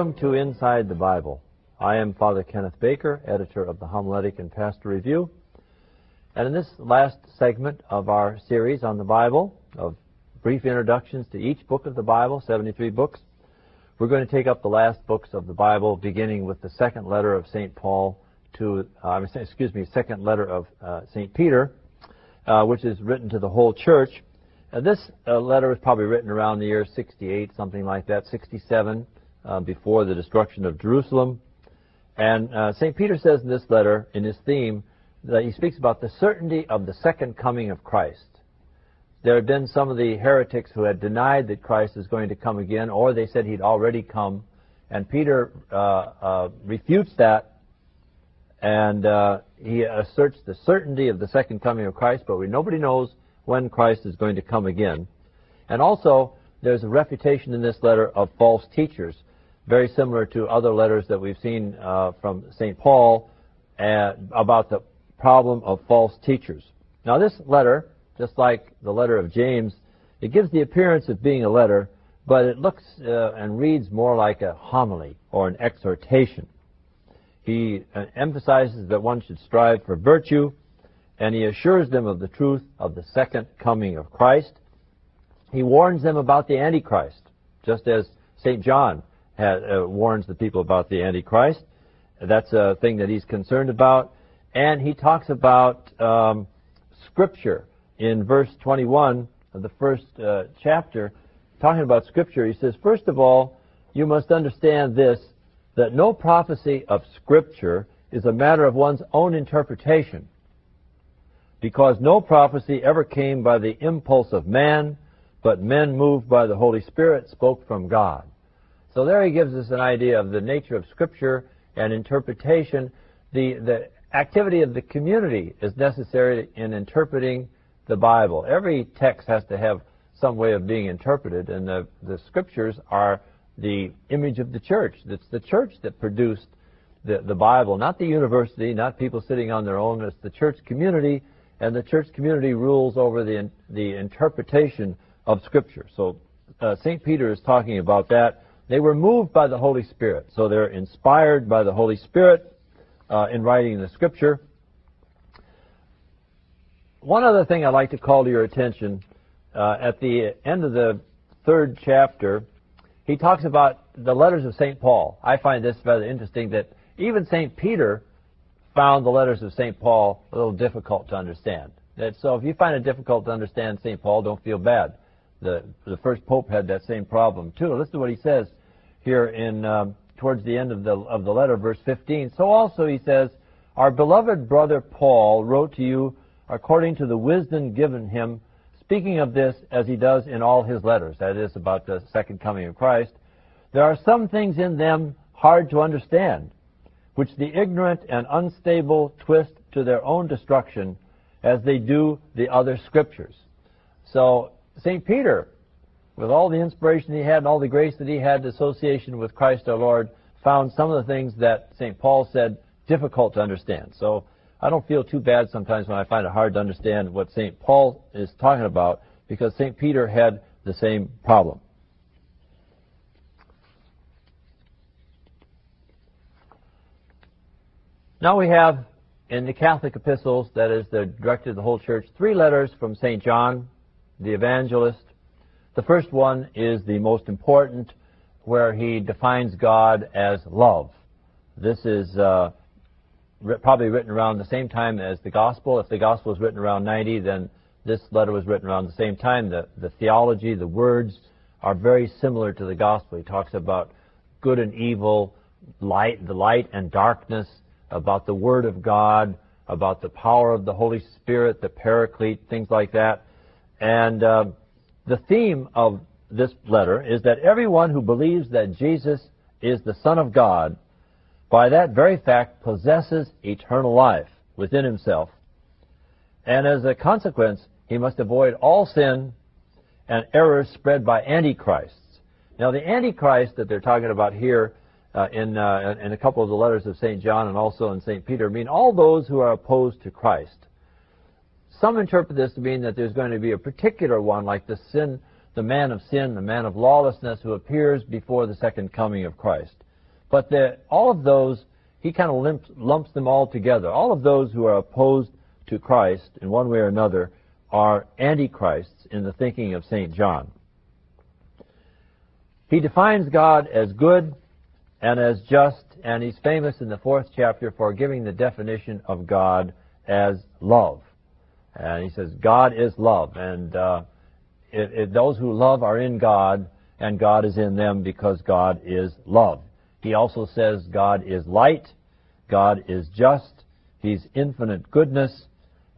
Welcome to Inside the Bible. I am Father Kenneth Baker, editor of the Homiletic and Pastoral Review. And in this last segment of our series on the Bible, of brief introductions to each book of the Bible, 73 books, we're going to take up the last books of the Bible, beginning with the second letter of St. Paul to, uh, excuse me, second letter of uh, St. Peter, uh, which is written to the whole church. This uh, letter was probably written around the year 68, something like that, 67 uh, before the destruction of Jerusalem. And uh, St. Peter says in this letter, in his theme, that he speaks about the certainty of the second coming of Christ. There had been some of the heretics who had denied that Christ is going to come again, or they said he'd already come. And Peter uh, uh, refutes that, and uh, he asserts the certainty of the second coming of Christ, but we, nobody knows when Christ is going to come again. And also, there's a refutation in this letter of false teachers very similar to other letters that we've seen uh, from St. Paul uh, about the problem of false teachers. Now, this letter, just like the letter of James, it gives the appearance of being a letter, but it looks uh, and reads more like a homily or an exhortation. He uh, emphasizes that one should strive for virtue, and he assures them of the truth of the second coming of Christ. He warns them about the Antichrist, just as St. John has, uh, warns the people about the Antichrist. That's a thing that he's concerned about. And he talks about um, Scripture in verse 21 of the first uh, chapter, talking about Scripture. He says, First of all, you must understand this that no prophecy of Scripture is a matter of one's own interpretation, because no prophecy ever came by the impulse of man, but men moved by the Holy Spirit spoke from God. So there he gives us an idea of the nature of Scripture and interpretation. The, the activity of the community is necessary in interpreting the Bible. Every text has to have some way of being interpreted, and the, the Scriptures are the image of the church. It's the church that produced the, the Bible, not the university, not people sitting on their own. It's the church community, and the church community rules over the, the interpretation of Scripture. So uh, St. Peter is talking about that. They were moved by the Holy Spirit. So they're inspired by the Holy Spirit uh, in writing the Scripture. One other thing I'd like to call to your attention uh, at the end of the third chapter, he talks about the letters of St. Paul. I find this rather interesting that even St. Peter found the letters of St. Paul a little difficult to understand. That, so if you find it difficult to understand St. Paul, don't feel bad. The, the first pope had that same problem too. Listen to what he says here in um, towards the end of the of the letter, verse 15. So also he says, our beloved brother Paul wrote to you according to the wisdom given him, speaking of this as he does in all his letters. That is about the second coming of Christ. There are some things in them hard to understand, which the ignorant and unstable twist to their own destruction, as they do the other scriptures. So St. Peter with all the inspiration he had and all the grace that he had, association with Christ our Lord, found some of the things that St. Paul said difficult to understand. So I don't feel too bad sometimes when I find it hard to understand what St. Paul is talking about because St. Peter had the same problem. Now we have in the Catholic epistles, that is, they're directed to the whole church, three letters from St. John, the evangelist, the first one is the most important, where he defines God as love. This is uh, probably written around the same time as the Gospel. If the Gospel was written around 90, then this letter was written around the same time. The, the theology, the words are very similar to the Gospel. He talks about good and evil, light, the light and darkness, about the Word of God, about the power of the Holy Spirit, the Paraclete, things like that. And uh, the theme of this letter is that everyone who believes that Jesus is the Son of God, by that very fact, possesses eternal life within himself. And as a consequence, he must avoid all sin and errors spread by antichrists. Now, the antichrist that they're talking about here uh, in, uh, in a couple of the letters of St. John and also in St. Peter mean all those who are opposed to Christ. Some interpret this to mean that there's going to be a particular one, like the sin, the man of sin, the man of lawlessness who appears before the second coming of Christ. But the, all of those, he kind of lumps, lumps them all together. All of those who are opposed to Christ in one way or another are antichrists in the thinking of St. John. He defines God as good and as just, and he's famous in the fourth chapter for giving the definition of God as love. And he says, God is love, and uh, it, it, those who love are in God, and God is in them because God is love. He also says God is light, God is just, He's infinite goodness,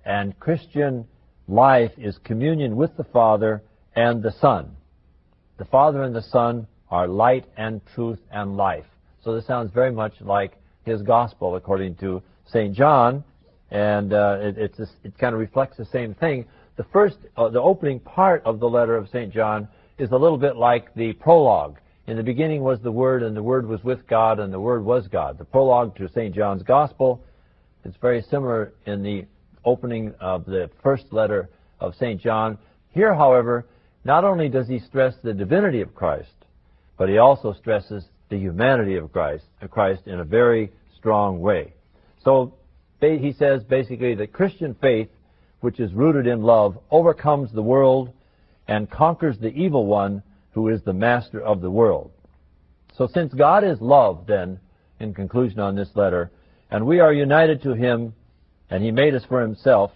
and Christian life is communion with the Father and the Son. The Father and the Son are light and truth and life. So this sounds very much like his gospel according to St. John, and uh, it, a, it kind of reflects the same thing. The first, uh, the opening part of the letter of St. John is a little bit like the prologue. In the beginning was the Word, and the Word was with God, and the Word was God. The prologue to St. John's Gospel is very similar in the opening of the first letter of St. John. Here, however, not only does he stress the divinity of Christ, but he also stresses the humanity of Christ, Christ in a very strong way. So he says basically that Christian faith, which is rooted in love, overcomes the world and conquers the evil one who is the master of the world. So since God is love, then, in conclusion on this letter, and we are united to him and he made us for himself,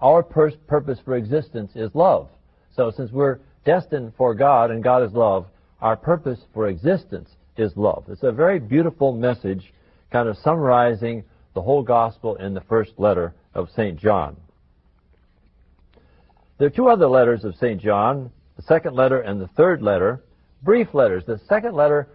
our pur- purpose for existence is love. So since we're destined for God and God is love, our purpose for existence is love. It's a very beautiful message, kind of summarizing the whole gospel in the first letter of St. John. There are two other letters of St. John, the second letter and the third letter, brief letters. The second letter,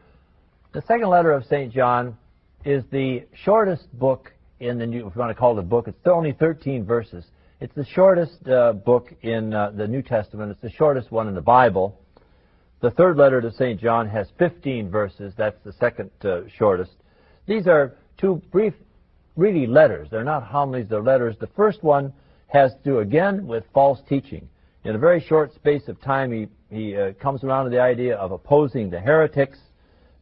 the second letter of St. John is the shortest book in the New, if you want to call it a book, it's only 13 verses. It's the shortest uh, book in uh, the New Testament. It's the shortest one in the Bible. The third letter to St. John has 15 verses. That's the second uh, shortest. These are two brief, really letters. They're not homilies, they're letters. The first one has to do again with false teaching. In a very short space of time, he, he uh, comes around to the idea of opposing the heretics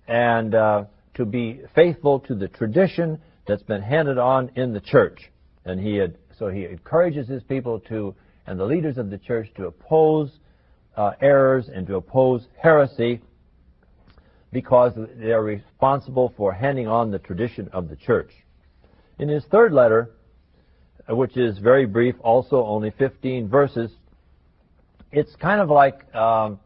and uh, to be faithful to the tradition that's been handed on in the church. And he had, so he encourages his people to, and the leaders of the church to oppose uh, errors and to oppose heresy because they are responsible for handing on the tradition of the church. In his third letter, uh, which is very brief, also only 15 verses, it's kind of like um,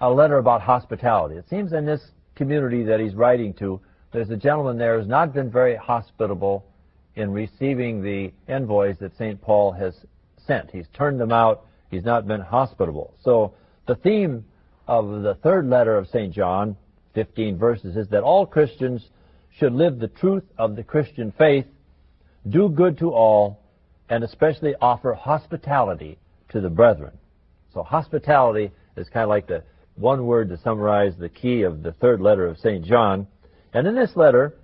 a letter about hospitality. It seems in this community that he's writing to, there's a gentleman there who's not been very hospitable in receiving the envoys that St. Paul has sent. He's turned them out. He's not been hospitable. So the theme of the third letter of St. John, 15 verses, is that all Christians should live the truth of the Christian faith, do good to all, and especially offer hospitality to the brethren. So hospitality is kind of like the one word to summarize the key of the third letter of St. John. And in this letter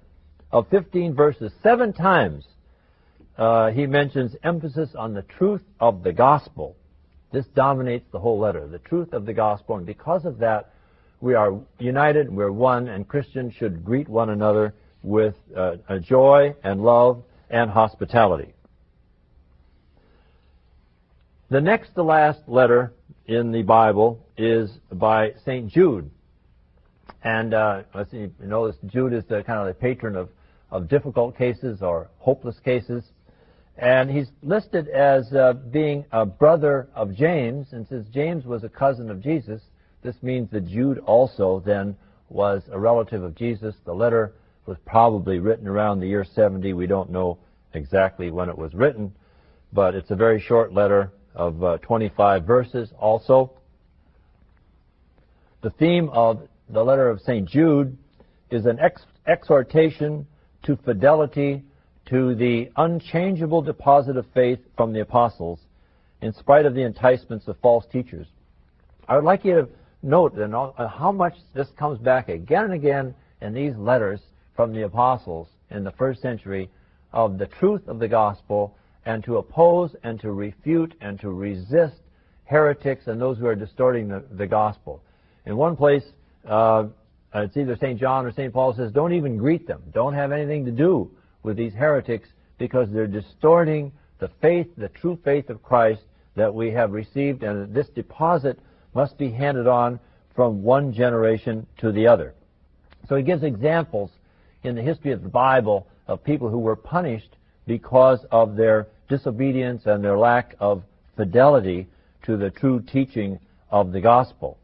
of 15 verses, seven times uh, he mentions emphasis on the truth of the gospel. This dominates the whole letter, the truth of the gospel. And because of that, we are united, we're one, and Christians should greet one another with uh, joy and love and hospitality. The next to last letter in the Bible is by St. Jude. And uh, let's see, you notice Jude is the kind of the patron of, of difficult cases or hopeless cases. And he's listed as uh, being a brother of James, and since James was a cousin of Jesus, this means that Jude also then was a relative of Jesus. The letter was probably written around the year 70. We don't know exactly when it was written, but it's a very short letter of uh, 25 verses also. The theme of the letter of St. Jude is an ex- exhortation to fidelity to the unchangeable deposit of faith from the apostles in spite of the enticements of false teachers. I would like you to note uh, how much this comes back again and again in these letters from the apostles in the first century of the truth of the gospel and to oppose and to refute and to resist heretics and those who are distorting the, the gospel. In one place, uh, it's either St. John or St. Paul says, don't even greet them. Don't have anything to do with these heretics because they're distorting the faith, the true faith of Christ that we have received, and this deposit must be handed on from one generation to the other. So he gives examples in the history of the Bible of people who were punished because of their disobedience and their lack of fidelity to the true teaching of the gospel.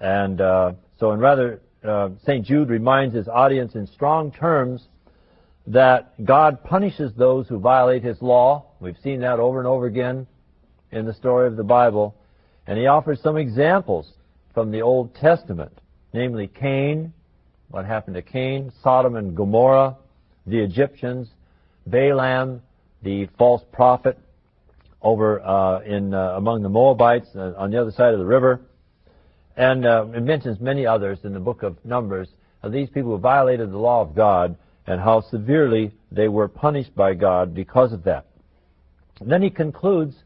And uh, so, in rather, uh, St. Jude reminds his audience in strong terms that God punishes those who violate his law. We've seen that over and over again in the story of the Bible. And he offers some examples from the Old Testament, namely Cain, what happened to Cain, Sodom and Gomorrah, the Egyptians, Balaam, the false prophet over uh, in uh, among the Moabites uh, on the other side of the river, and uh, it mentions many others in the book of Numbers of these people who violated the law of God and how severely they were punished by God because of that. And then he concludes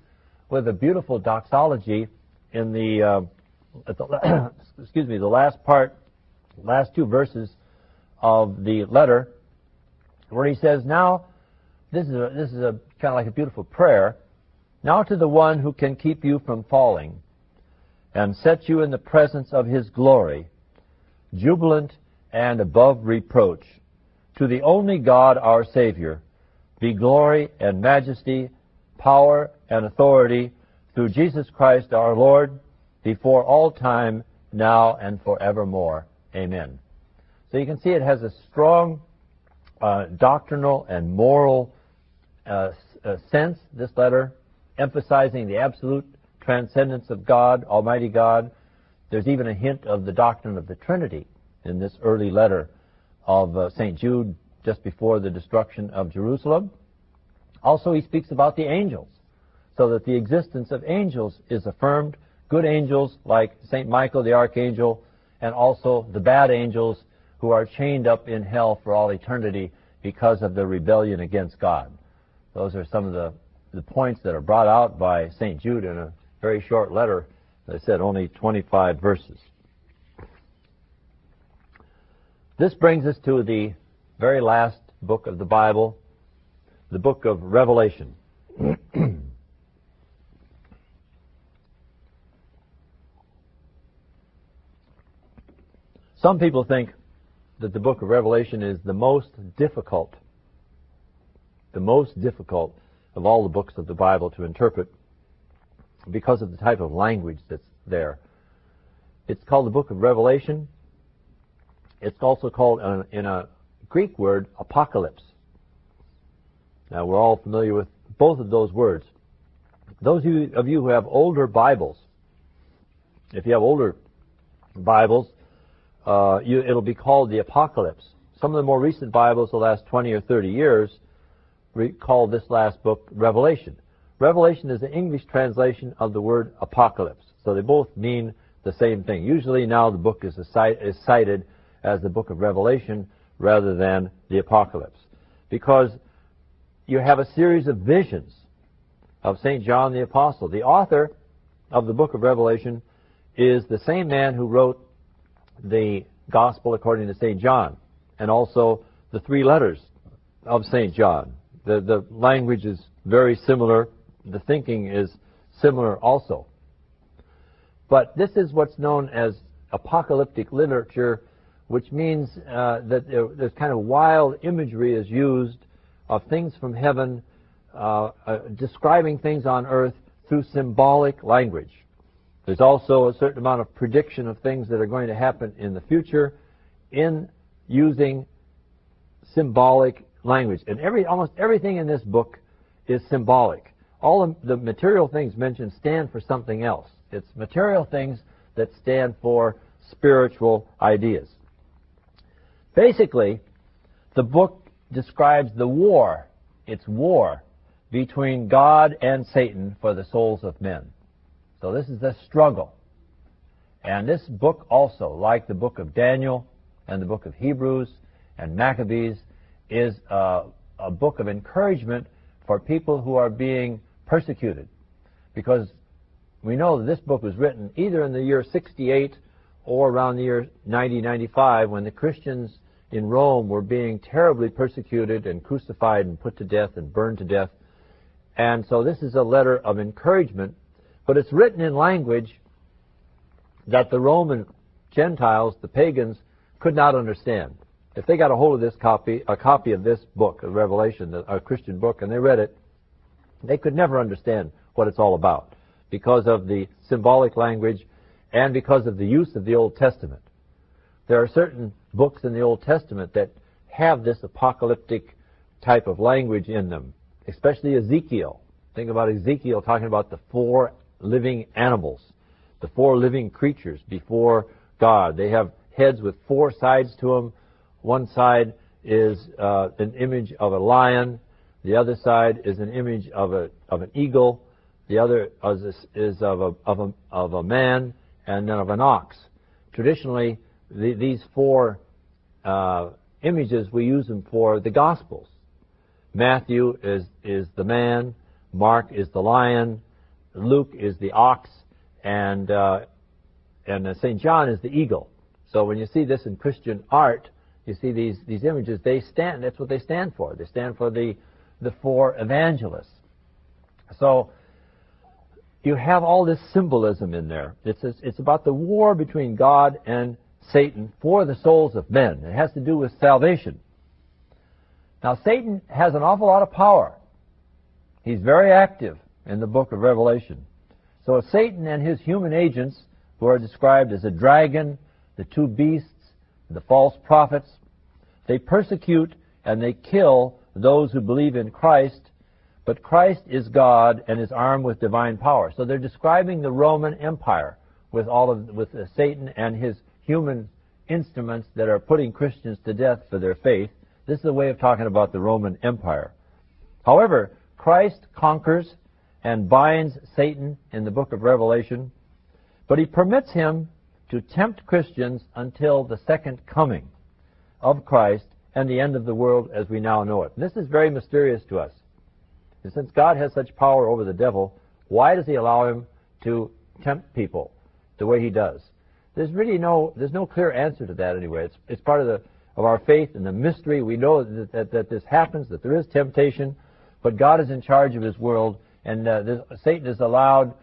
with a beautiful doxology in the, uh, the excuse me the last part, last two verses of the letter, where he says, "Now, this is a, this is a kind of like a beautiful prayer. Now to the one who can keep you from falling." and set you in the presence of his glory, jubilant and above reproach. To the only God our Savior be glory and majesty, power and authority through Jesus Christ our Lord, before all time, now and forevermore. Amen. So you can see it has a strong uh, doctrinal and moral uh, uh, sense, this letter, emphasizing the absolute transcendence of God, Almighty God. There's even a hint of the doctrine of the Trinity in this early letter of uh, St. Jude just before the destruction of Jerusalem. Also, he speaks about the angels, so that the existence of angels is affirmed. Good angels like St. Michael the Archangel, and also the bad angels who are chained up in hell for all eternity because of their rebellion against God. Those are some of the, the points that are brought out by St. Jude in a very short letter. As I said, only 25 verses. This brings us to the very last book of the Bible, the book of Revelation. Some people think that the book of Revelation is the most difficult, the most difficult of all the books of the Bible to interpret because of the type of language that's there. It's called the book of Revelation. It's also called uh, in a Greek word apocalypse. Now we're all familiar with both of those words. Those of you who have older Bibles, if you have older Bibles, uh, you, it'll be called the Apocalypse. Some of the more recent Bibles, the last 20 or 30 years, call this last book Revelation. Revelation is the English translation of the word apocalypse. So they both mean the same thing. Usually now the book is, is cited as the book of Revelation rather than the apocalypse. Because you have a series of visions of St. John the Apostle. The author of the book of Revelation is the same man who wrote the Gospel according to St. John and also the three letters of St. John. The, the language is very similar the thinking is similar also. But this is what's known as apocalyptic literature, which means uh, that there, there's kind of wild imagery is used of things from heaven, uh, uh, describing things on earth through symbolic language. There's also a certain amount of prediction of things that are going to happen in the future in using symbolic language. And every, almost everything in this book is symbolic all the, the material things mentioned stand for something else. It's material things that stand for spiritual ideas. Basically, the book describes the war, it's war, between God and Satan for the souls of men. So this is the struggle. And this book also, like the book of Daniel and the book of Hebrews and Maccabees, is a, a book of encouragement for people who are being persecuted. Because we know that this book was written either in the year 68 or around the year 90, 95 when the Christians in Rome were being terribly persecuted and crucified and put to death and burned to death. And so this is a letter of encouragement, but it's written in language that the Roman Gentiles, the pagans, could not understand. If they got a hold of this copy, a copy of this book, of Revelation, a Christian book, and they read it, they could never understand what it's all about because of the symbolic language and because of the use of the Old Testament. There are certain books in the Old Testament that have this apocalyptic type of language in them, especially Ezekiel. Think about Ezekiel talking about the four living animals, the four living creatures before God. They have heads with four sides to them. One side is uh, an image of a lion. The other side is an image of a of an eagle. The other is, of a of a of a man and then of an ox. Traditionally, the, these four uh, images we use them for the Gospels. Matthew is is the man. Mark is the lion. Luke is the ox, and uh, and uh, St. John is the eagle. So when you see this in Christian art, you see these these images. They stand. That's what they stand for. They stand for the the four evangelists. So you have all this symbolism in there. It's it's about the war between God and Satan for the souls of men. It has to do with salvation. Now Satan has an awful lot of power. He's very active in the book of Revelation. So Satan and his human agents, who are described as a dragon, the two beasts, the false prophets, they persecute and they kill those who believe in Christ, but Christ is God and is armed with divine power. So they're describing the Roman Empire with all of with Satan and his human instruments that are putting Christians to death for their faith. This is a way of talking about the Roman Empire. However, Christ conquers and binds Satan in the book of Revelation, but he permits him to tempt Christians until the second coming of Christ and the end of the world as we now know it. And this is very mysterious to us. And since God has such power over the devil, why does he allow him to tempt people the way he does? There's really no there's no clear answer to that anyway. It's it's part of the of our faith and the mystery. We know that, that, that this happens, that there is temptation, but God is in charge of His world, and uh, this, Satan is allowed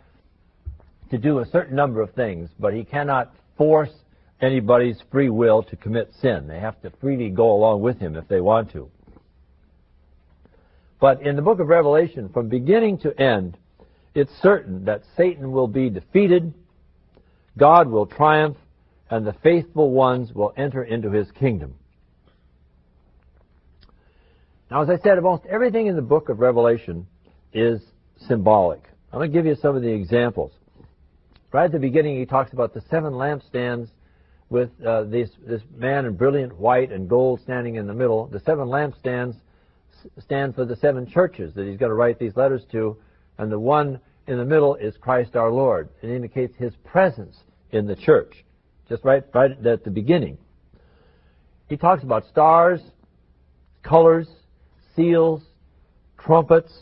to do a certain number of things, but he cannot force anybody's free will to commit sin. They have to freely go along with him if they want to. But in the book of Revelation, from beginning to end, it's certain that Satan will be defeated God will triumph, and the faithful ones will enter into his kingdom. Now, as I said, almost everything in the book of Revelation is symbolic. I'm going to give you some of the examples. Right at the beginning, he talks about the seven lampstands with uh, this, this man in brilliant white and gold standing in the middle. The seven lampstands stand for the seven churches that he's going to write these letters to, and the one in the middle is Christ our Lord. It indicates his presence in the church, just right, right at the beginning. He talks about stars, colors, seals, trumpets,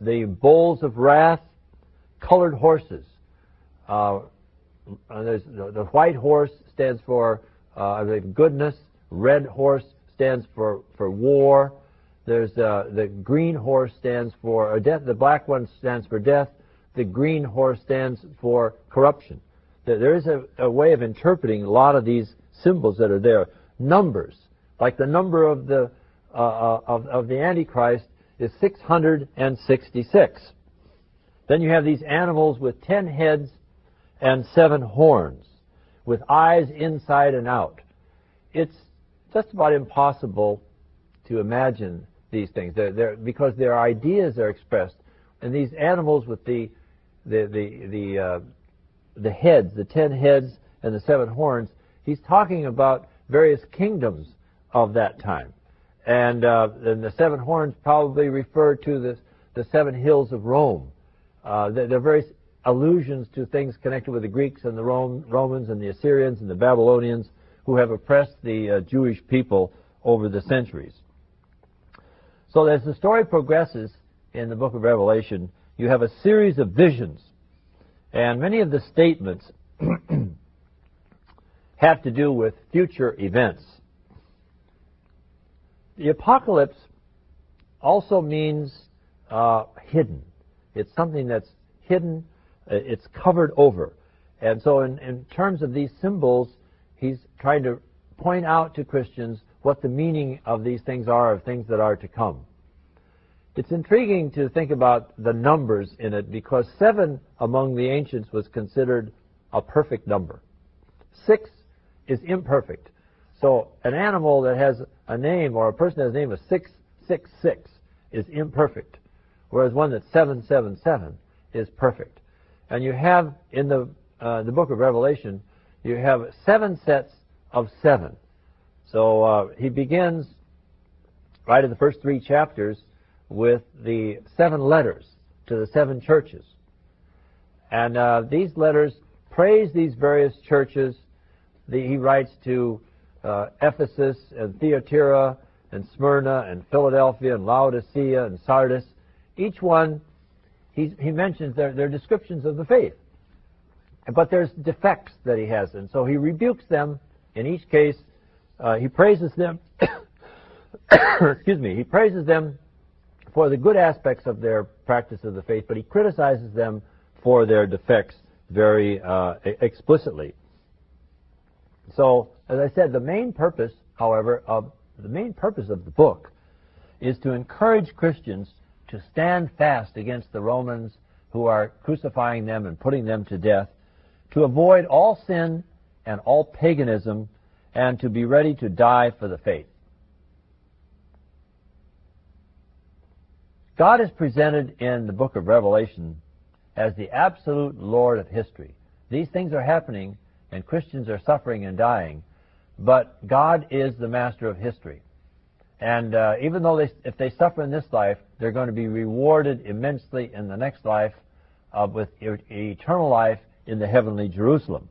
the bowls of wrath, colored horses. Uh, the, the, white horse stands for uh, goodness. Red horse stands for, for war. There's uh, the green horse stands for death. The black one stands for death. The green horse stands for corruption. There is a, a way of interpreting a lot of these symbols that are there. Numbers, like the number of the uh, uh of, of the Antichrist is 666. Then you have these animals with ten heads and seven horns, with eyes inside and out. It's just about impossible to imagine these things they're, they're, because their ideas are expressed. And these animals with the the the the, uh, the heads, the ten heads and the seven horns, he's talking about various kingdoms of that time. And, uh, the seven horns probably refer to the, the seven hills of Rome. Uh, they're, various allusions to things connected with the Greeks and the Rome, Romans and the Assyrians and the Babylonians who have oppressed the uh, Jewish people over the centuries. So as the story progresses in the book of Revelation, you have a series of visions. And many of the statements have to do with future events. The apocalypse also means uh, hidden. It's something that's hidden, uh, it's covered over. And so, in, in terms of these symbols, he's trying to point out to Christians what the meaning of these things are, of things that are to come. It's intriguing to think about the numbers in it because seven among the ancients was considered a perfect number. Six is imperfect. So an animal that has a name or a person that has a name of 666 is imperfect, whereas one that's 777 is perfect. And you have in the uh, the book of Revelation, you have seven sets of seven. So uh, he begins right in the first three chapters with the seven letters to the seven churches. And uh, these letters praise these various churches. The, he writes to uh, Ephesus and Thyatira and Smyrna and Philadelphia and Laodicea and Sardis. Each one, he, he mentions their, their descriptions of the faith. But there's defects that he has, and so he rebukes them. In each case, uh, he praises them. excuse me. He praises them for the good aspects of their practice of the faith, but he criticizes them for their defects very uh, explicitly. So, as I said, the main purpose, however, of the main purpose of the book is to encourage Christians to stand fast against the Romans who are crucifying them and putting them to death, to avoid all sin and all paganism, and to be ready to die for the faith. God is presented in the book of Revelation as the absolute Lord of history. These things are happening, and Christians are suffering and dying, but God is the master of history. And uh, even though they, if they suffer in this life, they're going to be rewarded immensely in the next life uh, with eternal life in the heavenly Jerusalem.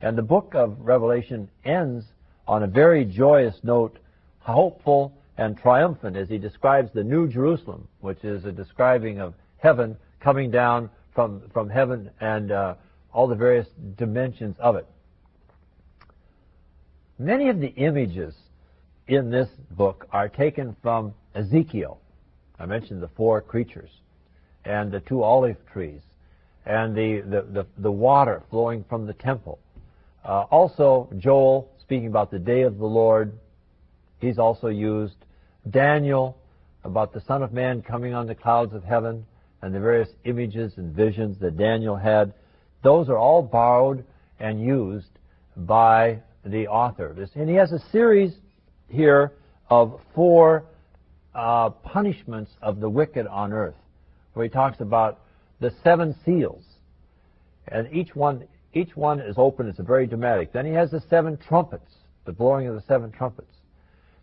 And the book of Revelation ends on a very joyous note, hopeful and triumphant as he describes the New Jerusalem, which is a describing of heaven coming down from, from heaven and uh, all the various dimensions of it. Many of the images in this book are taken from Ezekiel. I mentioned the four creatures and the two olive trees and the, the, the, the water flowing from the temple. Uh, also, Joel speaking about the day of the Lord, he's also used. Daniel, about the Son of Man coming on the clouds of heaven, and the various images and visions that Daniel had. Those are all borrowed and used by the author. And he has a series here of four uh, punishments of the wicked on earth, where he talks about the seven seals, and each one each one is open. It's very dramatic. Then he has the seven trumpets, the blowing of the seven trumpets.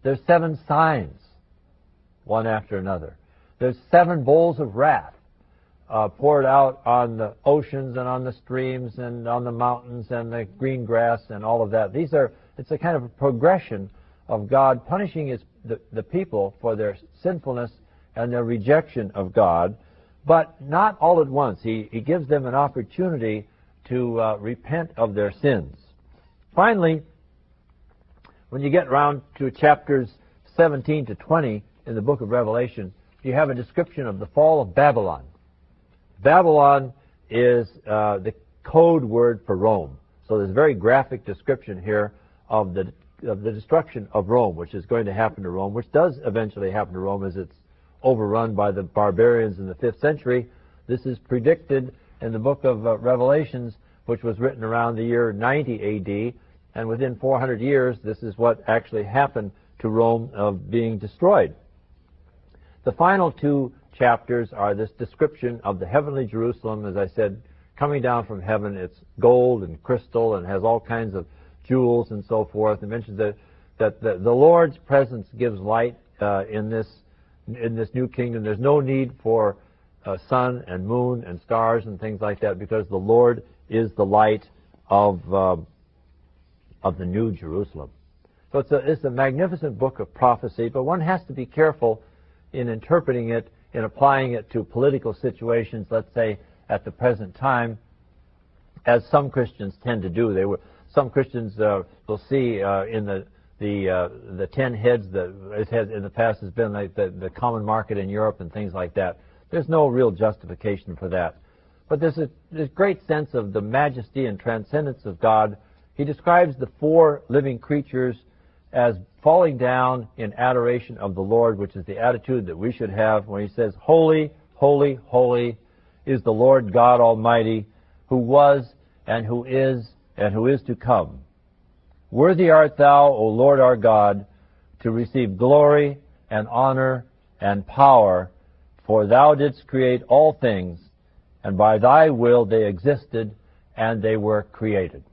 There's seven signs one after another. There's seven bowls of wrath uh, poured out on the oceans and on the streams and on the mountains and the green grass and all of that. These are it's a kind of a progression of God punishing his, the, the people for their sinfulness and their rejection of God, but not all at once. He, he gives them an opportunity to uh, repent of their sins. Finally, when you get around to chapters 17 to 20, in the book of Revelation, you have a description of the fall of Babylon. Babylon is uh, the code word for Rome. So there's a very graphic description here of the of the destruction of Rome, which is going to happen to Rome, which does eventually happen to Rome as it's overrun by the barbarians in the fifth century. This is predicted in the book of uh, Revelations, which was written around the year 90 AD, and within 400 years, this is what actually happened to Rome of being destroyed. The final two chapters are this description of the heavenly Jerusalem, as I said, coming down from heaven. It's gold and crystal and has all kinds of jewels and so forth. It mentions that, that the, the Lord's presence gives light uh, in this in this new kingdom. There's no need for uh, sun and moon and stars and things like that because the Lord is the light of uh, of the new Jerusalem. So it's a, it's a magnificent book of prophecy, but one has to be careful in interpreting it, in applying it to political situations, let's say at the present time, as some Christians tend to do. They were some Christians uh, will see uh, in the the uh, the ten heads that it has in the past has been like the, the common market in Europe and things like that. There's no real justification for that. But there's a great sense of the majesty and transcendence of God. He describes the four living creatures as falling down in adoration of the Lord, which is the attitude that we should have when he says, Holy, holy, holy is the Lord God Almighty, who was and who is and who is to come. Worthy art thou, O Lord our God, to receive glory and honor and power, for thou didst create all things, and by thy will they existed and they were created.